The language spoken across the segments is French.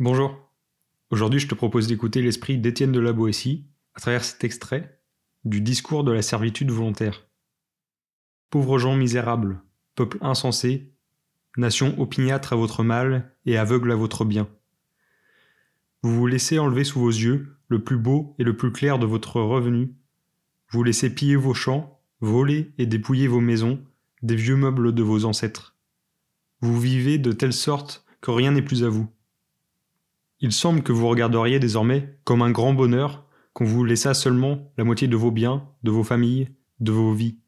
Bonjour. Aujourd'hui, je te propose d'écouter l'esprit d'Étienne de la Boétie à travers cet extrait du discours de la servitude volontaire. Pauvres gens misérables, peuple insensé, nation opiniâtre à votre mal et aveugle à votre bien. Vous vous laissez enlever sous vos yeux le plus beau et le plus clair de votre revenu. Vous laissez piller vos champs, voler et dépouiller vos maisons, des vieux meubles de vos ancêtres. Vous vivez de telle sorte que rien n'est plus à vous. Il semble que vous regarderiez désormais comme un grand bonheur qu'on vous laissa seulement la moitié de vos biens, de vos familles, de vos vies.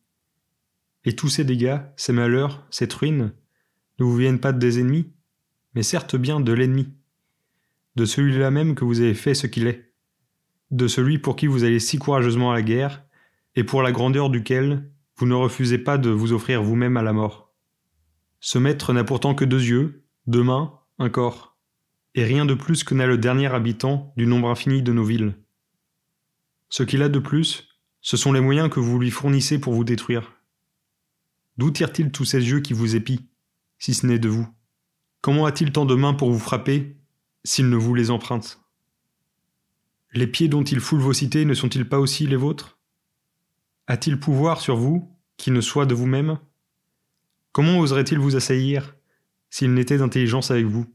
Et tous ces dégâts, ces malheurs, cette ruine, ne vous viennent pas des ennemis, mais certes bien de l'ennemi, de celui-là même que vous avez fait ce qu'il est, de celui pour qui vous allez si courageusement à la guerre, et pour la grandeur duquel vous ne refusez pas de vous offrir vous-même à la mort. Ce maître n'a pourtant que deux yeux, deux mains, un corps et rien de plus que n'a le dernier habitant du nombre infini de nos villes. Ce qu'il a de plus, ce sont les moyens que vous lui fournissez pour vous détruire. D'où tire-t-il tous ces yeux qui vous épient, si ce n'est de vous? Comment a-t-il tant de mains pour vous frapper, s'il ne vous les emprunte? Les pieds dont il foule vos cités ne sont-ils pas aussi les vôtres? A-t-il pouvoir sur vous, qui ne soit de vous-même? Comment oserait-il vous assaillir, s'il n'était d'intelligence avec vous?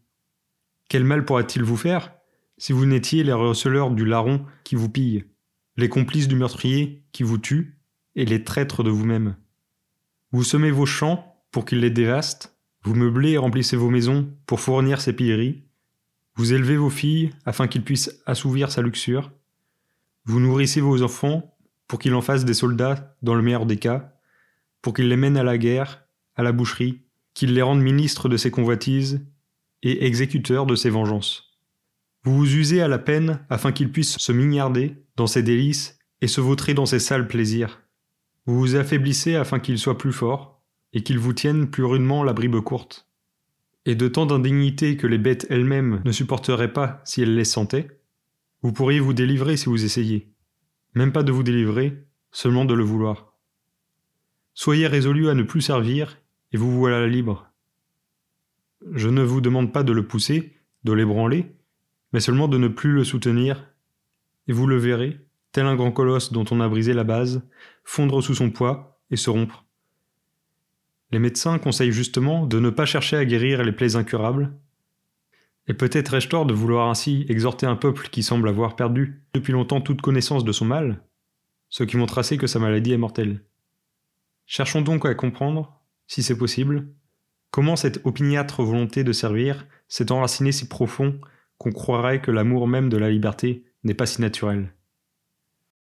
Quel mal pourrait-il vous faire si vous n'étiez les receleurs du larron qui vous pille, les complices du meurtrier qui vous tue, et les traîtres de vous-même? Vous semez vos champs pour qu'ils les dévastent, vous meublez et remplissez vos maisons pour fournir ses pilleries, vous élevez vos filles afin qu'ils puissent assouvir sa luxure, vous nourrissez vos enfants pour qu'ils en fassent des soldats dans le meilleur des cas, pour qu'ils les mènent à la guerre, à la boucherie, qu'ils les rendent ministres de ses convoitises et exécuteur de ses vengeances. Vous vous usez à la peine afin qu'il puisse se mignarder dans ses délices et se vautrer dans ses sales plaisirs. Vous vous affaiblissez afin qu'il soit plus fort, et qu'il vous tienne plus rudement la bribe courte. Et de tant d'indignité que les bêtes elles-mêmes ne supporteraient pas si elles les sentaient, vous pourriez vous délivrer si vous essayez. Même pas de vous délivrer, seulement de le vouloir. Soyez résolu à ne plus servir, et vous voilà libre. Je ne vous demande pas de le pousser, de l'ébranler, mais seulement de ne plus le soutenir, et vous le verrez, tel un grand colosse dont on a brisé la base, fondre sous son poids et se rompre. Les médecins conseillent justement de ne pas chercher à guérir les plaies incurables, et peut-être ai-je tort de vouloir ainsi exhorter un peuple qui semble avoir perdu depuis longtemps toute connaissance de son mal, ce qui montre assez que sa maladie est mortelle. Cherchons donc à comprendre, si c'est possible, Comment cette opiniâtre volonté de servir s'est enracinée si profond qu'on croirait que l'amour même de la liberté n'est pas si naturel?